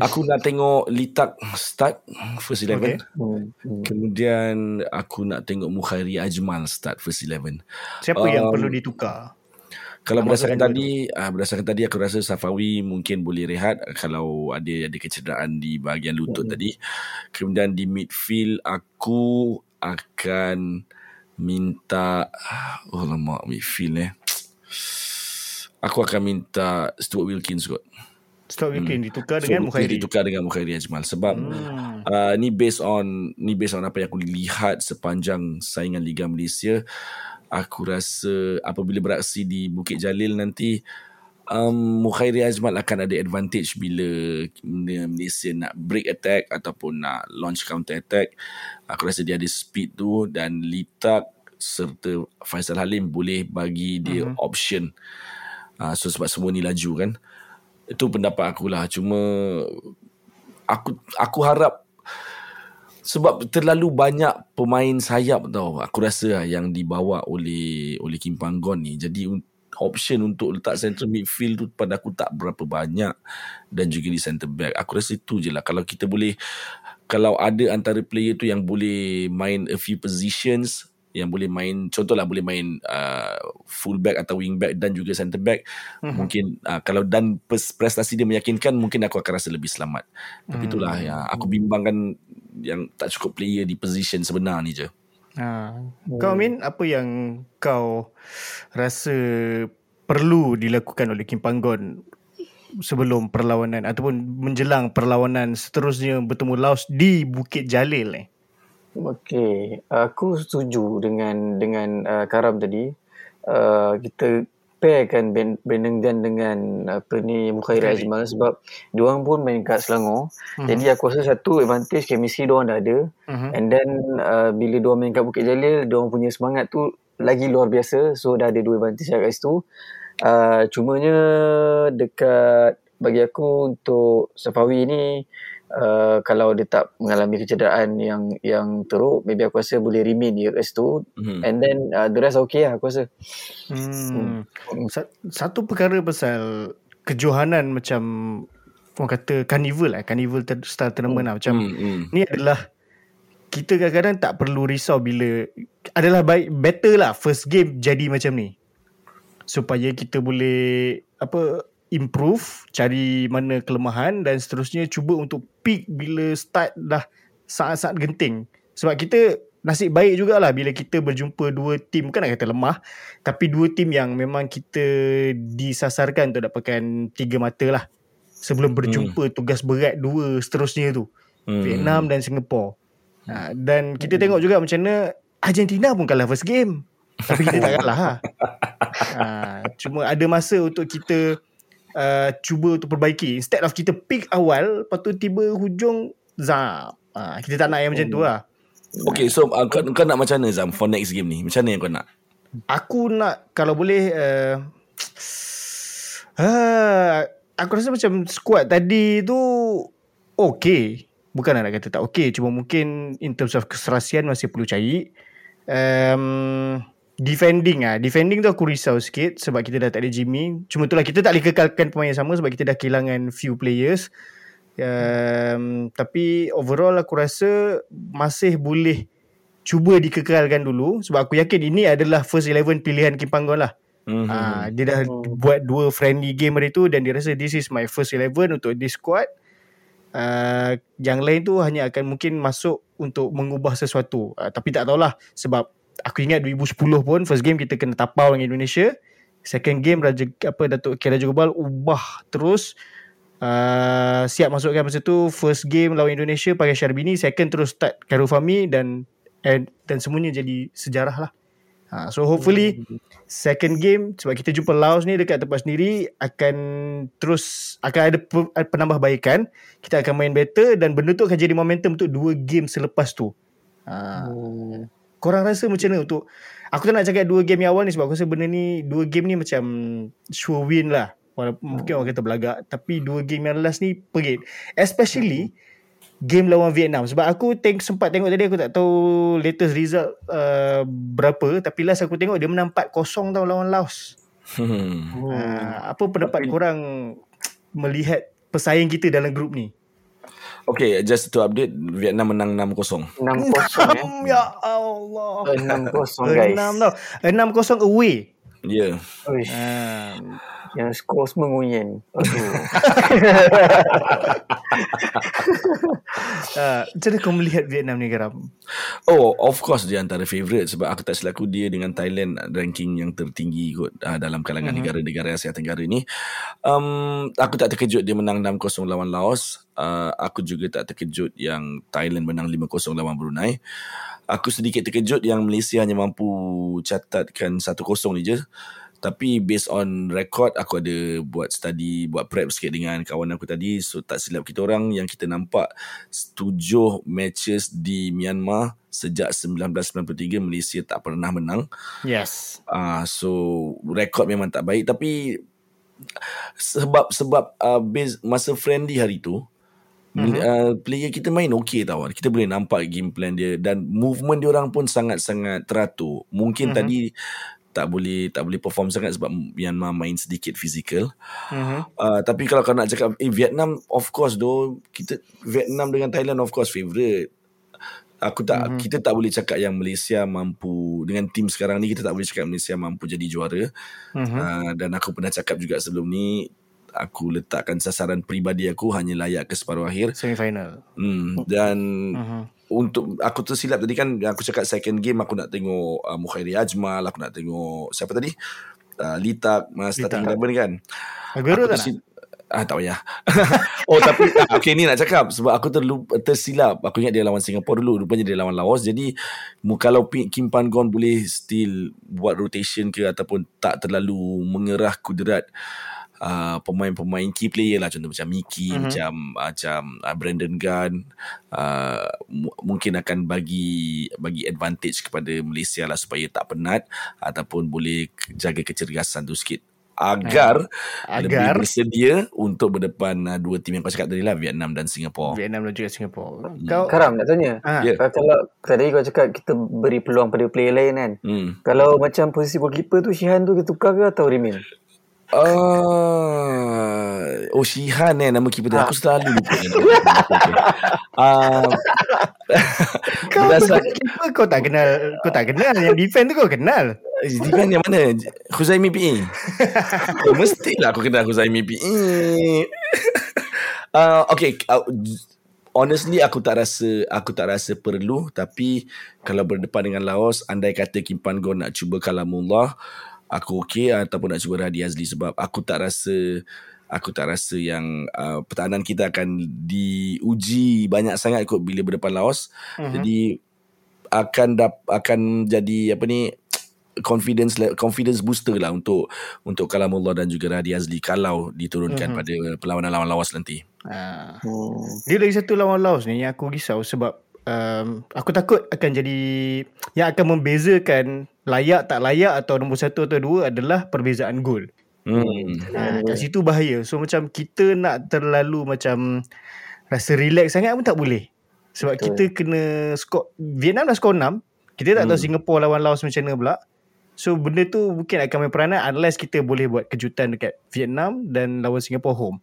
C: Aku nak tengok Litak start first 11. Okay.
D: Hmm. Hmm.
C: Kemudian aku nak tengok Mukhairi Ajmal start first 11.
B: Siapa um, yang perlu ditukar?
C: Kalau berdasarkan tadi, ah berdasarkan tadi aku rasa Safawi mungkin boleh rehat kalau ada ada kecederaan di bahagian lutut
D: Hmm.
C: tadi. Kemudian di midfield aku akan minta oh lama midfield eh. Aku akan minta Stuart Wilkins kot.
B: Stuart Wilkin hmm. ditukar
C: So,
B: dengan
C: Wilkins
B: Mukhairi.
C: ditukar dengan Mukhairi Ajmal sebab
B: Hmm.
C: uh, ni based on ni based on apa yang aku lihat sepanjang saingan Liga Malaysia aku rasa apabila beraksi di Bukit Jalil nanti um, Mukhairi Ajmal akan ada advantage bila Malaysia nak break attack ataupun nak launch counter attack. Aku rasa dia ada speed tu dan Litak serta Faisal Halim boleh bagi dia
B: Mhm.
C: option. Uh, so sebab semua ni laju kan. Itu pendapat aku lah. Cuma aku aku harap sebab terlalu banyak pemain sayap tau. Aku rasa lah yang dibawa oleh oleh Kim Panggon ni. Jadi option untuk letak central midfield tu pada aku tak berapa banyak. Dan juga di centre back. Aku rasa itu je lah. Kalau kita boleh kalau ada antara player tu yang boleh main a few positions yang boleh main contohlah boleh main uh, full back atau wing back dan juga centre back mm-hmm. mungkin uh, kalau dan pres- prestasi dia meyakinkan mungkin aku akan rasa lebih selamat. Tapi itulah
B: Hmm.
C: yang aku bimbangkan yang tak cukup player di position sebenar ni je
B: Ha. Kau Min, apa yang kau rasa perlu dilakukan oleh Kim Panggon sebelum perlawanan ataupun menjelang perlawanan seterusnya bertemu Laos di Bukit Jalil eh?
D: Okey, aku setuju dengan dengan uh, Karam tadi. Uh, kita Ben Brandon Gan dengan apa ni Mukhairi. Ajmal sebab diorang pun main kat Selangor.
B: Mhm.
D: Jadi aku rasa satu advantage chemistry diorang dah ada.
B: Mhm.
D: And then uh, bila diorang main kat Bukit Jalil, diorang punya semangat tu lagi luar biasa. So dah ada dua advantage kat situ. Uh, cumanya dekat bagi aku untuk Safawi ni uh, kalau dia tak mengalami kecederaan yang yang teruk maybe aku rasa boleh remain di US tu
C: Mhm.
D: and then uh, the rest okay lah aku rasa
B: Hmm. Sa- Satu perkara pasal kejohanan macam orang kata carnival lah, carnival ter- style tournament lah macam
C: Hmm, hmm.
B: ni adalah kita kadang-kadang tak perlu risau bila adalah baik better lah first game jadi macam ni supaya kita boleh apa improve cari mana kelemahan dan seterusnya cuba untuk pick bila start dah saat-saat genting sebab kita nasib baik jugalah bila kita berjumpa dua tim bukan nak kata lemah tapi dua tim yang memang kita disasarkan untuk dapatkan tiga mata lah sebelum berjumpa tugas berat dua seterusnya tu
C: Hmm.
B: Vietnam dan Singapore. Ha, dan kita tengok juga macam mana Argentina pun kalah first game. Tapi kita tak kalah ha. [LAUGHS] ha. Cuma ada masa untuk kita uh, cuba untuk perbaiki. Instead of kita pick awal, lepas tu tiba hujung zap. Ha, kita tak nak yang macam tu lah.
C: Okay so uh, kau, kau nak macam mana Zam For next game ni Macam mana yang kau nak
B: Aku nak kalau boleh uh, uh, aku rasa macam squad tadi tu okay. Bukan nak kata tak okay. Cuma mungkin in terms of keserasian masih perlu cari. Um, defending ah, Defending tu aku risau sikit sebab kita dah tak ada Jimmy. Cuma itulah kita tak boleh kekalkan pemain yang sama sebab kita dah kehilangan few players. Um, tapi overall aku rasa masih boleh cuba dikekalkan dulu sebab aku yakin ini adalah first 11 pilihan Kim Panggon lah.
C: Mhm.
B: Ah, dia dah buat dua friendly game hari tu dan dia rasa this is my first 11 untuk this squad. Uh, yang lain tu hanya akan mungkin masuk untuk mengubah sesuatu. Uh, tapi tak tahulah sebab aku ingat 2010 pun first game kita kena tapau dengan Indonesia. Second game Raja apa Datuk K Raja Gobal ubah terus uh, siap masukkan masa tu first game lawan Indonesia pakai Syarbini, second terus start Khairul Fahmi dan and, dan semuanya jadi sejarah lah. Ha, so hopefully second game sebab kita jumpa Laos ni dekat tempat sendiri akan terus akan ada pe- penambahbaikan. Kita akan main better dan benda tu akan jadi momentum untuk dua game selepas tu. Ha,
D: hmm.
B: Korang rasa macam mana untuk aku tak nak cakap dua game yang awal ni sebab aku rasa benda ni dua game ni macam sure win lah. Walaupun mungkin orang kata belagak tapi dua game yang last ni perit. Especially game lawan Vietnam sebab aku teng- sempat tengok tadi aku tak tahu latest result uh, berapa tapi last aku tengok dia menang 4-0 tau lawan Laos.
C: Hmm.
B: Uh, apa pendapat korang melihat pesaing kita dalam grup ni?
C: Okay just to update Vietnam menang 6-0
D: 6 kosong eh. [LAUGHS]
B: ya Allah.
D: 6 kosong guys.
B: 6 tau. 6-0 away.
C: Ya yeah.
D: Uish,
B: Uh,
D: yang skor semua ngunyen. Aduh. [LAUGHS]
B: uh, [LAUGHS] macam mana kau melihat Vietnam ni Garam?
C: Oh of course dia antara favourite Sebab aku tak selaku dia dengan Thailand Ranking yang tertinggi kot uh, Dalam kalangan mm-hmm. negara-negara Asia Tenggara ni um, Aku tak terkejut dia menang 6-0 lawan Laos uh, Aku juga tak terkejut yang Thailand menang 5-0 lawan Brunei Aku sedikit terkejut yang Malaysia hanya mampu catatkan 1-0 ni je tapi based on record aku ada buat study buat prep sikit dengan kawan aku tadi. So tak silap kita orang. Yang kita nampak tujuh matches di Myanmar sejak 1993 Malaysia tak pernah menang.
B: Yes.
C: uh, so record memang tak baik. Tapi sebab sebab uh, base masa friendly hari tu mm-hmm. uh, player kita main okey tau. Kita boleh nampak game plan dia. Dan movement dia orang pun sangat-sangat teratur. Mungkin mm-hmm. tadi tak boleh tak boleh perform sangat sebab Myanmar main sedikit fizikal.
B: Mm-hmm.
C: Uh, tapi kalau kau nak cakap eh Vietnam of course doh kita Vietnam dengan Thailand of course favourite. Aku tak mm-hmm. kita tak boleh cakap yang Malaysia mampu dengan tim sekarang ni kita tak boleh cakap Malaysia mampu jadi juara. Mm-hmm. Uh, dan aku pernah cakap juga sebelum ni aku letakkan sasaran peribadi aku hanya layak ke separuh akhir.
B: Semifinal.
C: Hmm dan
B: Mm-hmm.
C: untuk aku tersilap tadi kan aku cakap second game aku nak tengok uh, Mukhairi Ajmal, aku nak tengok siapa tadi? Uh, Litak, Mas starting
B: Litak.
C: eleven kan.
B: Aguero tak nak?
C: tersil- Ah tak payah. [LAUGHS] oh tapi ah, okay ni nak cakap sebab aku terlupa, tersilap. Aku ingat dia lawan Singapura dulu, rupanya dia lawan Laos. Jadi kalau Kim Pan Gon boleh still buat rotation ke ataupun tak terlalu mengerah kudrat Uh, pemain-pemain key player lah contoh macam Mickey
B: Mhm.
C: mm-hmm. macam macam uh, Brandon Gunn uh, mu- mungkin akan bagi bagi advantage kepada Malaysia lah supaya tak penat ataupun boleh jaga kecergasan tu sikit agar,
B: Agar-
C: lebih bersedia untuk berdepan uh, dua tim yang kau cakap tadi lah Vietnam dan Singapura.
B: Vietnam dan juga Singapura. Kau
D: Karam nak tanya.
B: Ah.
C: Ya.
D: Kalau, kalau tadi kau cakap kita beri peluang pada player lain kan.
C: Hmm.
D: Kalau macam posisi goalkeeper tu Shihan tu kita tukar ke atau remain?
C: Uh, oh Shihan eh nama keeper tu. Aku selalu lupa. Uh, [LAUGHS]
B: kau
C: berdasar,
B: keeper kau tak kenal, kau tak kenal yang defend tu kau kenal.
C: Defend yang mana? Huzaimi PE. [LAUGHS] oh, mestilah aku kenal Huzaimi PE. uh, okay. Uh, honestly aku tak rasa aku tak rasa perlu tapi kalau berdepan dengan Laos andai kata Kim Pan Gon nak cuba Kalamullah aku okey ataupun nak cuba Radi Azli sebab aku tak rasa aku tak rasa yang uh, pertahanan kita akan diuji banyak sangat kot bila berdepan Laos mm-hmm. jadi akan dap, akan jadi apa ni confidence le- confidence booster lah untuk untuk Kalamullah dan juga Radi Azli kalau diturunkan mm-hmm. pada perlawanan lawan Laos nanti.
B: Ha.
D: Hmm.
B: Dia lagi satu lawan Laos ni yang aku risau sebab um, aku takut akan jadi yang akan membezakan layak tak layak atau nombor satu atau dua adalah perbezaan gol.
C: Hmm.
B: Ha, kat situ bahaya. So macam kita nak terlalu macam rasa relax sangat pun tak boleh. Sebab
D: Betul.
B: kita kena skor Vietnam dah skor 6. Kita tak tahu
C: Hmm.
B: Singapura lawan Laos macam mana pula. So benda tu mungkin akan main peranan unless kita boleh buat kejutan dekat Vietnam dan lawan Singapura home.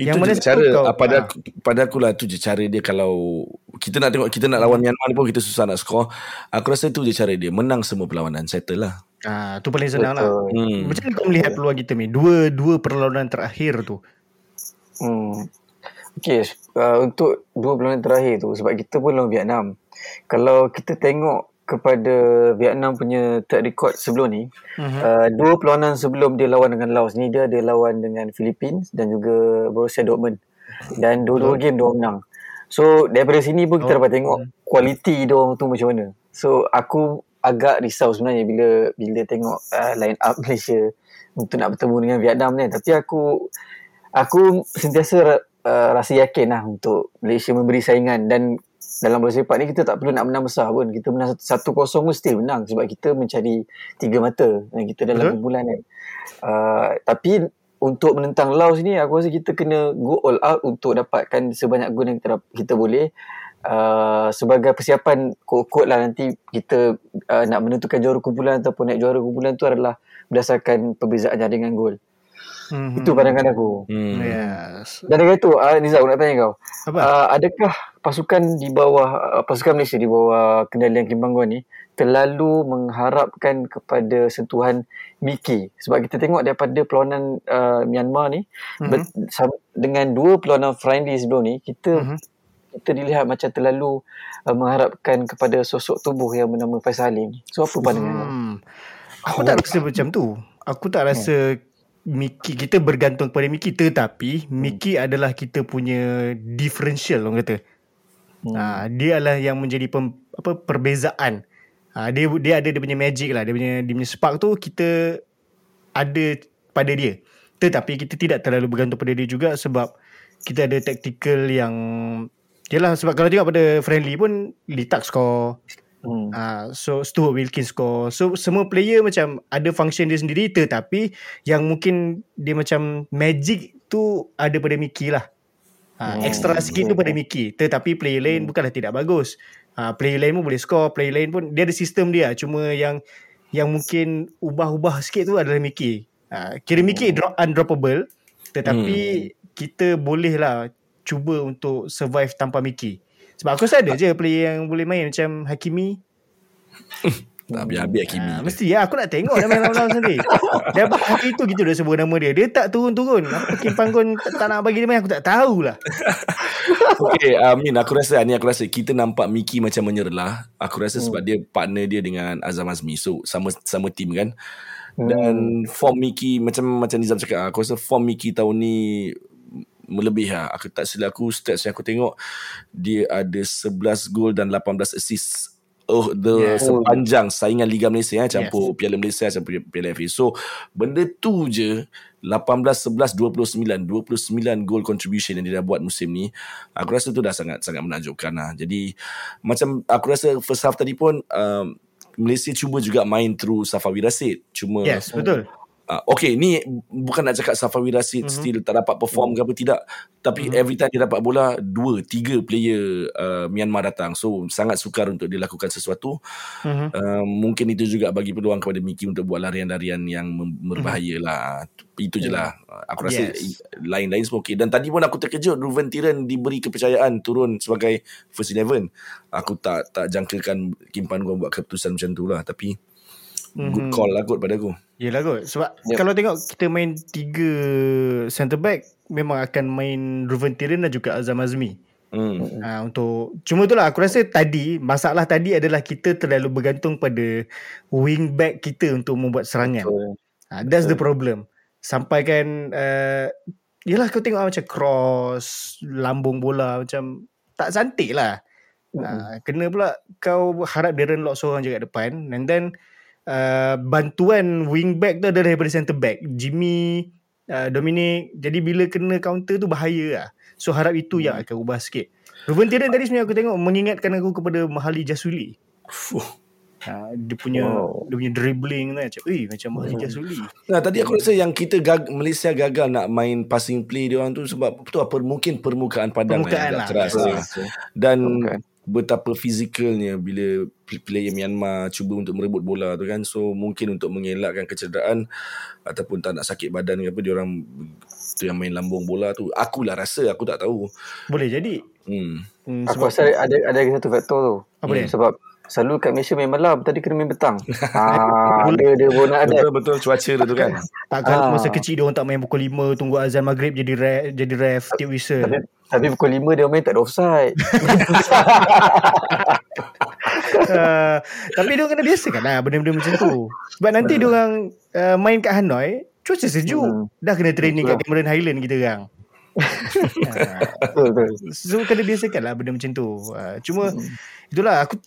C: Itu
B: Yang
C: je
B: mana
C: cara
B: satu kau-
C: kau, pada
B: ah.
C: aku, pada aku lah tu je cara dia kalau kita nak tengok kita nak lawan Myanmar ni pun kita susah nak skor. Aku rasa tu je cara dia menang semua perlawanan settle lah.
B: Ah, tu paling senang lah.
C: Hmm.
B: Macam mana kau melihat peluang kita ni? Dua dua perlawanan terakhir tu.
D: Hmm. Okay, uh, untuk dua bulan terakhir tu sebab kita pun lawan Vietnam. Kalau kita tengok kepada Vietnam punya track record sebelum ni,
B: Mhm.
D: uh, dua perlawanan sebelum dia lawan dengan Laos ni dia ada lawan dengan Philippines dan juga Borussia Dortmund. Dan dua-dua game dia menang. So daripada sini pun kita
B: Oh.
D: dapat tengok kualiti dia orang tu macam mana. So aku agak risau sebenarnya bila bila tengok uh, line up [LAUGHS] Malaysia untuk nak bertemu dengan Vietnam ni. Tapi aku aku sentiasa uh, rasa yakin lah untuk Malaysia memberi saingan dan dalam bola sepak ni kita tak perlu nak menang besar pun. Kita menang 1-0 pun still menang sebab kita mencari tiga mata dan kita dalam
B: Betul.
D: kumpulan kan. Uh, tapi untuk menentang Laos ni aku rasa kita kena go all out untuk dapatkan sebanyak gol yang kita, kita boleh. Uh, sebagai persiapan kot-kot lah nanti kita uh, nak menentukan juara kumpulan ataupun naik juara kumpulan tu adalah berdasarkan perbezaan jaringan gol.
B: Mhm.
D: Itu pandangan aku.
C: Hmm.
B: Yes.
D: Dan dengan itu, uh, Nizam aku nak tanya kau.
B: Apa?
D: Uh, adakah pasukan di bawah uh, pasukan Malaysia di bawah kendalian Kim Panggon ni terlalu mengharapkan kepada sentuhan Miki sebab kita tengok daripada perlawanan uh, Myanmar ni
B: Mhm.
D: ber- dengan dua perlawanan friendly sebelum ni kita
B: Mhm.
D: kita dilihat macam terlalu uh, mengharapkan kepada sosok tubuh yang bernama Faisal Halim. So apa pandangan kau?
B: Hmm. Aku tak rasa macam tu. Aku tak rasa Miki kita bergantung pada Miki tetapi Miki adalah kita punya differential orang kata.
D: Hmm.
B: Ha, dia adalah yang menjadi pem, apa perbezaan. Ha, dia dia ada dia punya magic lah, dia punya dia punya spark tu kita ada pada dia. Tetapi kita tidak terlalu bergantung pada dia juga sebab kita ada tactical yang Yalah sebab kalau tengok pada friendly pun Litak score
D: Hmm.
B: Uh, so Stuart Wilkins score. So semua player macam Ada function dia sendiri Tetapi Yang mungkin Dia macam Magic tu Ada pada Mickey lah. Uh,
D: Hmm.
B: Extra sikit tu pada Mickey. Tetapi player lain Bukanlah tidak bagus. Uh, Player lain pun boleh score Player lain pun Dia ada sistem dia. Cuma yang Yang mungkin Ubah-ubah sikit tu adalah Mickey. Uh, Kira Mickey drop, undroppable. Tetapi Kita boleh lah Cuba untuk survive tanpa Mickey sebab aku rasa ada je player yang boleh main macam Hakimi. [LAUGHS]
C: Tak habis-habis Hakimi.
B: Ha, mesti ya aku nak tengok dia main lawan-lawan sendiri. Dia hari tu kita dah sebut nama dia. Dia tak turun-turun. Apa Kim Panggon tak, tak nak bagi dia main aku tak tahulah. [LAUGHS]
C: Okay, Amin. Aku rasa ni aku rasa kita nampak Miki macam menyerlah. Aku rasa sebab dia partner dia dengan Azam Azmi. So sama sama team kan. Dan form Miki macam macam Nizam cakap, aku rasa form Miki tahun ni melebih lah. Aku tak silap aku stats yang aku tengok dia ada 11 gol dan 18 assist. Oh, the
B: Yes.
C: sepanjang saingan Liga Malaysia eh, campur Piala Malaysia campur Piala FA. So, benda tu je 18 11 29 29 goal contribution yang dia dah buat musim ni. Aku rasa tu dah sangat sangat menakjubkan lah. Jadi macam aku rasa first half tadi pun um, Malaysia cuba juga main through Safawi Rasid. Cuma
B: Yes, betul.
C: Uh, okay ni bukan nak cakap Safawi Rashid
B: Mhm.
C: mm-hmm. still tak dapat perform ke apa tidak tapi mm-hmm. every time dia dapat bola dua tiga player uh, Myanmar datang so sangat sukar untuk dia lakukan sesuatu
B: Mhm.
C: uh, mungkin itu juga bagi peluang kepada Miki untuk buat larian-larian yang mem- berbahaya lah itu je lah Uh, aku rasa
B: Yes.
C: lain-lain semua okay dan tadi pun aku terkejut Ruven Tiran diberi kepercayaan turun sebagai first eleven aku tak tak jangkakan Kim Pan Guang buat keputusan macam tu lah tapi good
B: Mhm.
C: call lah kot pada aku.
B: Yelah kot. Sebab
D: Yep.
B: kalau tengok Kita main Tiga Centre back Memang akan main Ruven Tiran dan juga Azam Azmi.
C: Hmm.
B: ha, Untuk Cuma itulah Aku rasa tadi Masalah tadi adalah Kita terlalu bergantung pada Wing back kita Untuk membuat serangan.
D: Betul.
B: ha, That's the problem. Sampai kan uh, Yelah kau tengok macam cross Lambung bola Macam Tak cantik lah. Ha, kena pula kau harap dia run lock seorang je kat depan. And then uh, bantuan wing back tu adalah daripada centre back Jimmy uh, Dominic jadi bila kena counter tu bahaya lah so harap itu yang akan ubah sikit Ruben Tiran tadi sebenarnya aku tengok mengingatkan aku kepada Mahali Jasuli
C: Fuh.
B: ha, dia punya
D: Wow.
B: dia punya dribbling tu macam eh macam Mahali Jasuli
C: Nah, tadi aku rasa yang kita gag, Malaysia gagal nak main passing play dia orang tu sebab tu apa mungkin permukaan padang
B: Permukaan
C: yang
B: lah.
C: agak keras
B: Betul,
C: lah. dan. Betapa fizikalnya bila player Myanmar cuba untuk merebut bola tu kan so mungkin untuk mengelakkan kecederaan ataupun tak nak sakit badan ke apa dia orang tu yang main lambung bola tu akulah rasa aku tak tahu
B: boleh jadi
C: hmm.
B: hmm,
D: Aku rasa ada ada satu faktor tu.
B: Apa dia?
D: Sebab selalu kat Malaysia main malam, tadi kena main petang. ha, [LAUGHS] ada dia pun ada.
C: betul betul cuaca dia tu kan [LAUGHS]
B: tak kalau
D: Ah.
B: masa kecil dia orang tak main pukul 5 tunggu azan maghrib jadi ref, jadi ref tiap whistle
D: Tapi, tapi pukul 5 dia main tak ada offside.
B: uh, [LAUGHS] tapi dia kena biasakan lah benda-benda macam tu. Sebab nanti dia orang uh, main kat Hanoi, cuaca sejuk.
D: Hmm.
B: Dah kena training
D: Betul.
B: kat Cameron Highland kita orang. uh,
D: betul, betul.
B: so kena biasakan lah benda macam tu. Uh, cuma itulah aku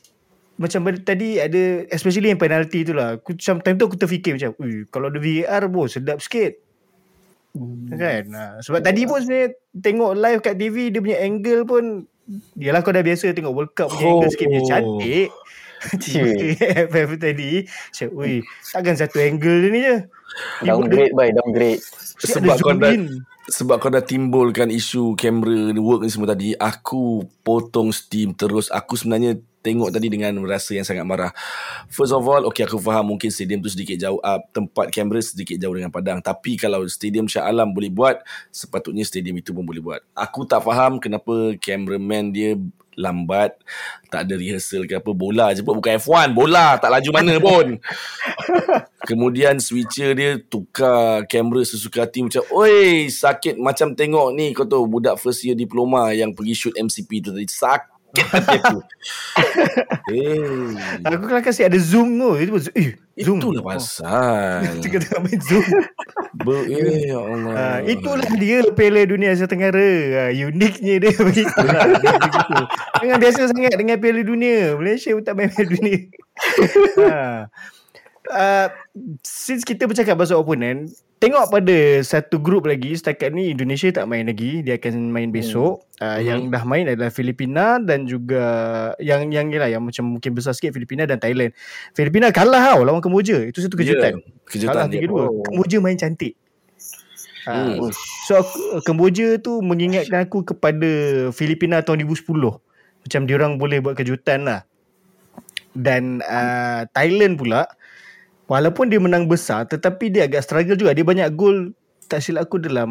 B: macam tadi ada especially yang penalty tu lah. Aku macam time tu aku terfikir macam, "Ui, kalau ada VAR bos sedap sikit." Kan? Uh, sebab tadi pun sebenarnya tengok live kat TV dia punya angle pun Yalah kau dah biasa tengok World Cup punya
C: Oh.
B: angle sikit punya cantik. [LAUGHS]
D: Cik.
B: FF tadi Macam Ui Takkan satu angle dia ni je
D: Downgrade by downgrade.
C: sebab kau dah
B: in.
C: sebab kau dah timbulkan isu kamera work ni semua tadi aku potong steam terus aku sebenarnya tengok tadi dengan rasa yang sangat marah. First of all okay aku faham mungkin stadium tu sedikit jauh up tempat kamera sedikit jauh dengan padang. Tapi kalau stadium Shah Alam boleh buat sepatutnya stadium itu pun boleh buat. Aku tak faham kenapa cameraman dia lambat tak ada rehearsal ke apa bola je pun. Bukan F1 bola tak laju mana pun. [LAUGHS] Kemudian switcher dia tukar kamera sesuka hati macam Oi sakit macam tengok ni. Kau tahu budak first year diploma yang pergi shoot MCP tu tadi sakit. Hey,
B: Aku kalau kasih ada zoom tu Itu pun eh, zoom
C: itulah pasal. [LAUGHS]
B: Kita tengah main zoom
C: Ber, eh, ya Allah.
B: ha, Itulah dia Piala Dunia Asia Tenggara ha, Uniknya dia [LAUGHS] begitu lah Dia begitu. Jangan biasa sangat dengan Piala Dunia Malaysia pun tak main Piala Dunia [LAUGHS] ha. uh, Since kita bercakap pasal opponent Tengok pada satu grup lagi Setakat ni Indonesia tak main lagi Dia akan main besok. Uh,
C: Mhm.
B: Yang dah main adalah Filipina Dan juga Yang yang lah Yang macam mungkin besar sikit Filipina dan Thailand. Filipina kalah tau Lawan Kemboja Itu satu kejutan.
C: Ya, kejutan
B: Kalah
C: dia.
B: 3-2
D: Oh.
B: Kemboja main cantik.
C: Hmm.
B: Ha, so aku, Kemboja tu mengingatkan aku kepada Filipina tahun 2010 Macam diorang boleh buat kejutan lah. Dan uh, Thailand pula Walaupun dia menang besar Tetapi dia agak struggle juga Dia banyak gol Tak silap aku dalam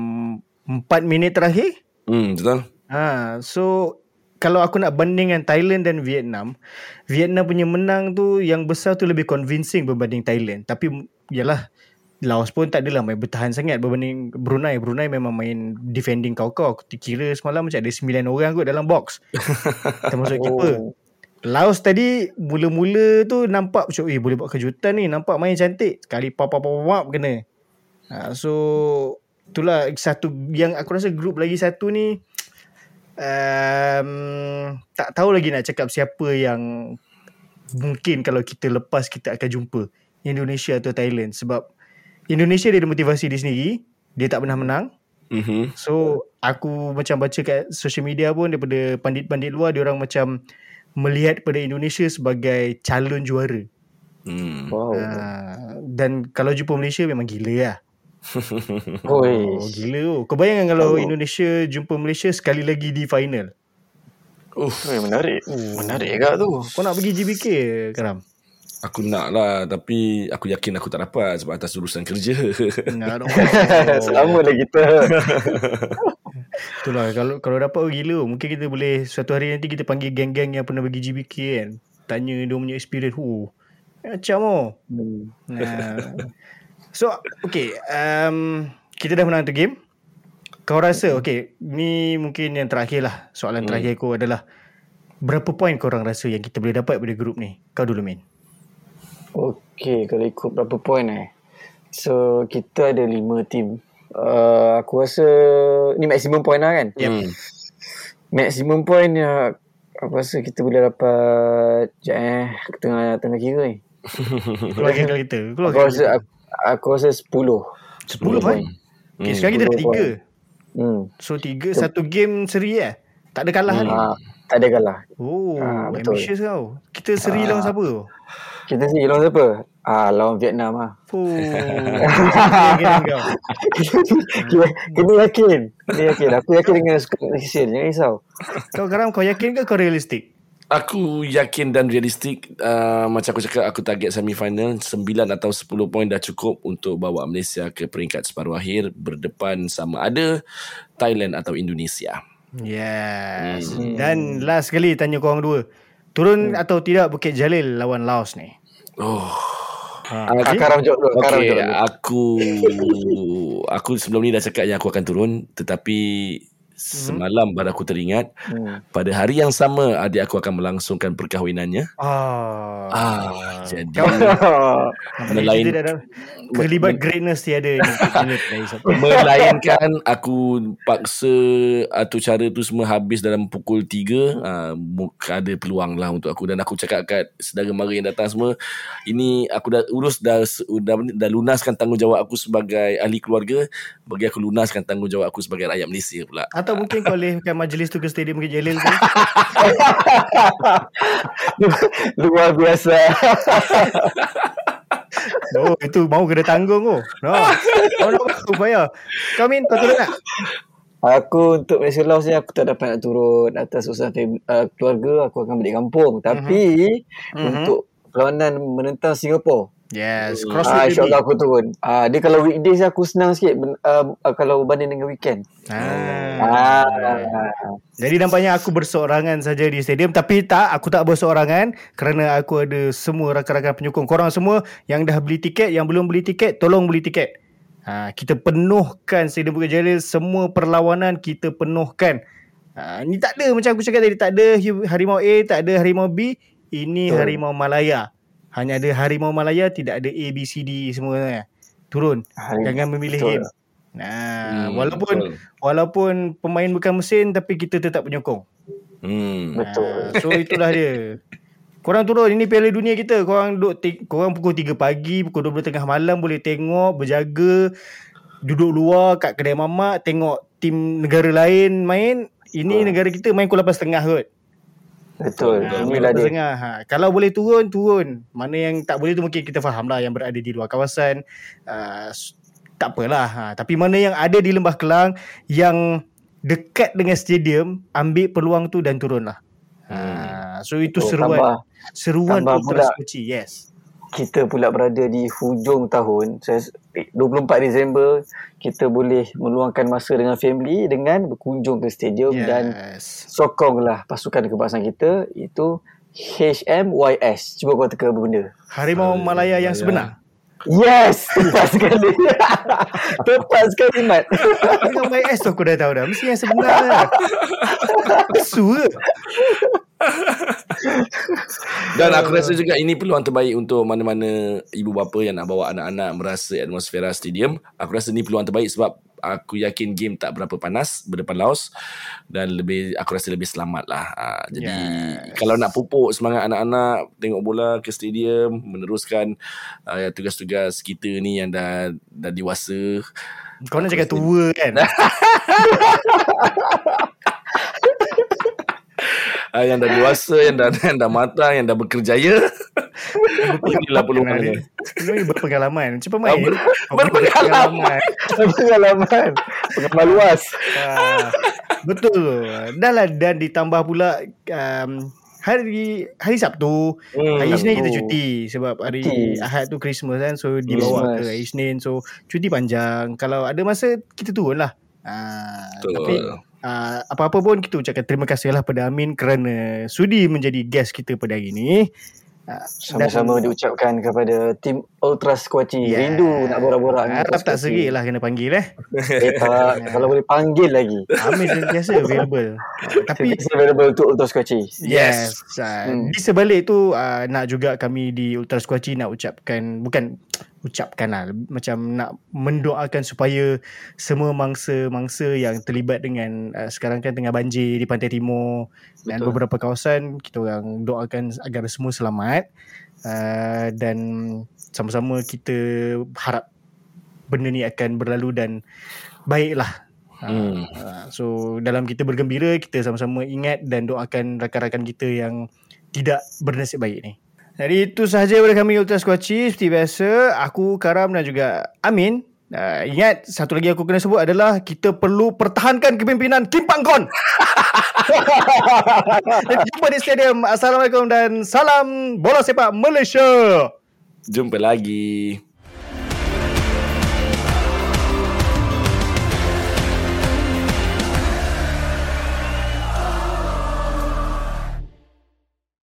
B: 4 minit terakhir
C: Hmm, betul.
B: Ha, so kalau aku nak bandingkan Thailand dan Vietnam, Vietnam punya menang tu yang besar tu lebih convincing berbanding Thailand. Tapi yalah Laos pun tak adalah main bertahan sangat berbanding Brunei. Brunei memang main defending kau-kau. Aku kira semalam macam ada 9 orang kot dalam box. [LAUGHS] Termasuk keeper. Laos tadi mula-mula tu nampak macam eh boleh buat kejutan ni. Nampak main cantik. Sekali pop pop pop pop kena. Ha, so itulah satu yang aku rasa grup lagi satu ni um, tak tahu lagi nak cakap siapa yang mungkin kalau kita lepas kita akan jumpa Indonesia atau Thailand sebab Indonesia dia ada motivasi dia sendiri dia tak pernah menang
C: Mm-hmm.
B: So aku macam baca kat social media pun daripada pandit-pandit luar dia orang macam melihat pada Indonesia sebagai calon juara.
C: Hmm.
D: Wow.
B: Uh, dan kalau jumpa Malaysia memang gila lah.
D: Oi. [LAUGHS]
B: Oh, gila oh. Kau bayangkan kalau
D: Oh.
B: Indonesia jumpa Malaysia sekali lagi di final.
D: Oi, menarik. Menarik agak tu.
B: Kau nak pergi GBK Karam?
C: aku nak lah tapi aku yakin aku tak dapat sebab atas urusan kerja. [LAUGHS] [LAUGHS]
D: Selama lah kita.
B: Itulah kalau kalau dapat oh, gila mungkin kita boleh suatu hari nanti kita panggil geng-geng yang pernah pergi GBK kan. Tanya dia punya experience. Hu. Macam oh.
D: Hmm.
B: Nah. so okay um, kita dah menang tu game. Kau rasa okay ni mungkin yang terakhir lah soalan
C: Hmm.
B: terakhir aku adalah berapa poin korang rasa yang kita boleh dapat pada grup ni? Kau dulu Min.
D: Okay, kalau ikut berapa poin eh. So, kita ada lima tim. Uh, aku rasa ni maksimum point lah kan?
B: Yep.
C: Hmm.
D: Maksimum point ya, aku rasa kita boleh dapat Sekejap eh, aku tengah, tengah kira ni. [LAUGHS]
B: Keluar geng kita. Keluar
D: Aku rasa, aku, aku rasa 10.
B: 10 poin. Okay, sekarang kita dah
D: 10
B: tiga.
D: poin. Hmm.
B: So tiga satu game seri eh. Tak ada kalah ni.
D: Ah, tak ada kalah.
B: Oh,
D: betul.
B: ambitious kau. Kita seri lawan siapa tu?
D: Kita sini lawan siapa? Ah, lawan Vietnam lah. Kena, kena yakin. Kena yakin. Aku yakin dengan skor Malaysia. Jangan risau.
B: Kau Karam kau yakin ke kau realistik?
C: Aku yakin dan realistik uh, Macam aku cakap Aku target semifinal 9 atau 10 poin dah cukup Untuk bawa Malaysia ke peringkat separuh akhir Berdepan sama ada Thailand atau Indonesia
B: Yes.
C: Hmm.
B: Dan last sekali tanya korang dua. Turun atau tidak Bukit Jalil lawan Laos ni?
C: Oh
B: Ha.
D: Ah, Karam jawab dulu. Karam
C: Okay,
D: jawab dulu.
C: aku aku sebelum ni dah cakap yang aku akan turun, tetapi semalam baru aku teringat
D: Hmm.
C: pada hari yang sama adik aku akan melangsungkan perkahwinannya.
B: Ah.
C: Ah, jadi.
B: Kau [LAUGHS]
C: Melain-
B: Kelibat greatness tiada [LAUGHS] [LAUGHS]
C: melainkan aku paksa atau cara tu semua habis dalam pukul 3 uh, ada peluang lah untuk aku. Dan aku cakap kat saudara mara yang datang semua ini aku dah urus dah, dah, dah lunaskan tanggungjawab aku sebagai ahli keluarga. Bagi aku lunaskan tanggungjawab aku sebagai rakyat Malaysia pula.
B: Atau mungkin kau alihkan majlis tu ke stadium Bukit Jalil tu.
D: Luar biasa. [LAUGHS]
B: Oh, itu mau kena tanggung tu. No. Kau nak apa? Bayar. Kau Min, kau turun tak?
D: Aku untuk Malaysia Laos ni aku tak dapat nak turun atas usaha uh, keluarga aku akan balik kampung. Tapi
B: Mhm.
D: untuk perlawanan menentang Singapura.
B: Yes,
D: Ah,
B: crossfit
D: InsyaAllah aku turun. Ah, dia kalau weekdays aku senang sikit ben- uh, uh, kalau banding dengan weekend.
B: Ah.
D: Ah.
B: Jadi nampaknya aku berseorangan saja di stadium Tapi tak, aku tak berseorangan Kerana aku ada semua rakan-rakan penyokong Korang semua yang dah beli tiket Yang belum beli tiket, tolong beli tiket ha, Kita penuhkan Stadium Bukit Jalil Semua perlawanan kita penuhkan ha, Ni tak ada macam aku cakap tadi Tak ada harimau A, tak ada harimau B Ini
D: Betul.
B: harimau Malaya Hanya ada harimau Malaya Tidak ada A, B, C, D semua Turun
D: Hari-
B: Jangan memilih
D: betul.
B: game Nah,
C: Hmm,
B: walaupun
C: betul.
B: walaupun pemain bukan mesin tapi kita tetap penyokong.
C: hmm.
D: Betul.
B: Ah, so itulah dia. Korang turun ini Piala Dunia kita. Korang duk ti- korang pukul 3 pagi, pukul 12 tengah malam boleh tengok, berjaga, duduk luar kat kedai mamak, tengok tim negara lain main. Ini negara kita main pukul 8.30 kot.
D: Betul.
B: Ha,
D: Inilah dia.
B: Ha, kalau boleh turun, turun. Mana yang tak boleh tu mungkin kita faham lah yang berada di luar kawasan. Uh, tak apalah. Ha, tapi mana yang ada di Lembah Kelang yang dekat dengan stadium, ambil peluang tu dan turun lah. Ha, so itu
D: Oh,
B: seruan.
D: tambah-
B: seruan
D: tambah
B: Ultras. Kochi. Yes.
D: kita pula berada di hujung tahun. Saya 24 Disember kita boleh meluangkan masa dengan family dengan berkunjung ke stadium
B: Yes.
D: dan sokonglah pasukan kebangsaan kita itu HMYS. Cuba kau teka apa benda.
B: Harimau Malaya yang sebenar.
D: Yes, [LAUGHS] tepat sekali. [LAUGHS] tepat sekali Mat.
B: Dengan YS tu aku dah tahu dah. Mesti yang sebenar lah. [LAUGHS] Su ke?
C: Dan aku rasa juga ini peluang terbaik untuk mana-mana ibu bapa yang nak bawa anak-anak merasa atmosfera stadium. Aku rasa ini peluang terbaik sebab aku yakin game tak berapa panas berdepan Laos dan lebih aku rasa lebih selamat lah. Ha, jadi
B: Yes.
C: kalau nak pupuk semangat anak-anak tengok bola ke stadium meneruskan uh, tugas-tugas kita ni yang dah dah dewasa.
B: Kau nak cakap tua kan? [LAUGHS]
C: uh, yang dah dewasa, yang dah [LAUGHS] yang dah matang, yang dah bekerjaya. Inilah peluangnya.
B: Ini berpengalaman. Cepat main.
C: Ber-
B: Kau
C: berpengalaman.
D: Pengalaman. Luas.
B: Ah, betul. Dah lah dan ditambah pula um, hari hari Sabtu,
C: Hmm,
B: hari Isnin kita cuti sebab hari
D: Cuti.
B: Ahad tu Christmas kan so dibawa
D: Christmas.
B: ke hari Isnin so cuti panjang. Kalau ada masa kita turun lah. Ah,
C: Betul.
B: tapi uh, apa-apa pun kita ucapkan terima kasih lah pada Amin kerana sudi menjadi guest kita pada hari ini. Uh,
D: Sama-sama diucapkan kepada tim Ultra Squatchy.
B: Yeah.
D: Rindu nak borak-borak
B: Harap tak serik lah kena panggil eh. [LAUGHS]
D: Eh, tak. Kalau boleh panggil lagi.
B: Amin sentiasa available. [LAUGHS] Tapi
D: Tapi available untuk Ultra Squatchy.
B: Yes. Uh,
D: Hmm.
B: Di sebalik tu uh, nak juga kami di Ultra Squatchy nak ucapkan bukan ucapkan lah macam nak mendoakan supaya semua mangsa-mangsa yang terlibat dengan uh, sekarang kan tengah banjir di pantai timur dan
D: Betul.
B: beberapa kawasan kita orang doakan agar semua selamat uh, dan sama-sama kita harap benda ni akan berlalu dan baiklah
C: Hmm.
B: Uh, so dalam kita bergembira kita sama-sama ingat dan doakan rakan-rakan kita yang tidak bernasib baik ni. Jadi itu sahaja daripada kami Ultra Squatchy Seperti biasa Aku, Karam dan juga Amin. Uh, Ingat Satu lagi aku kena sebut adalah Kita perlu pertahankan kepimpinan Kim Pang Kon [LAUGHS] Jumpa di stadium. Assalamualaikum dan salam Bola Sepak Malaysia.
C: Jumpa lagi.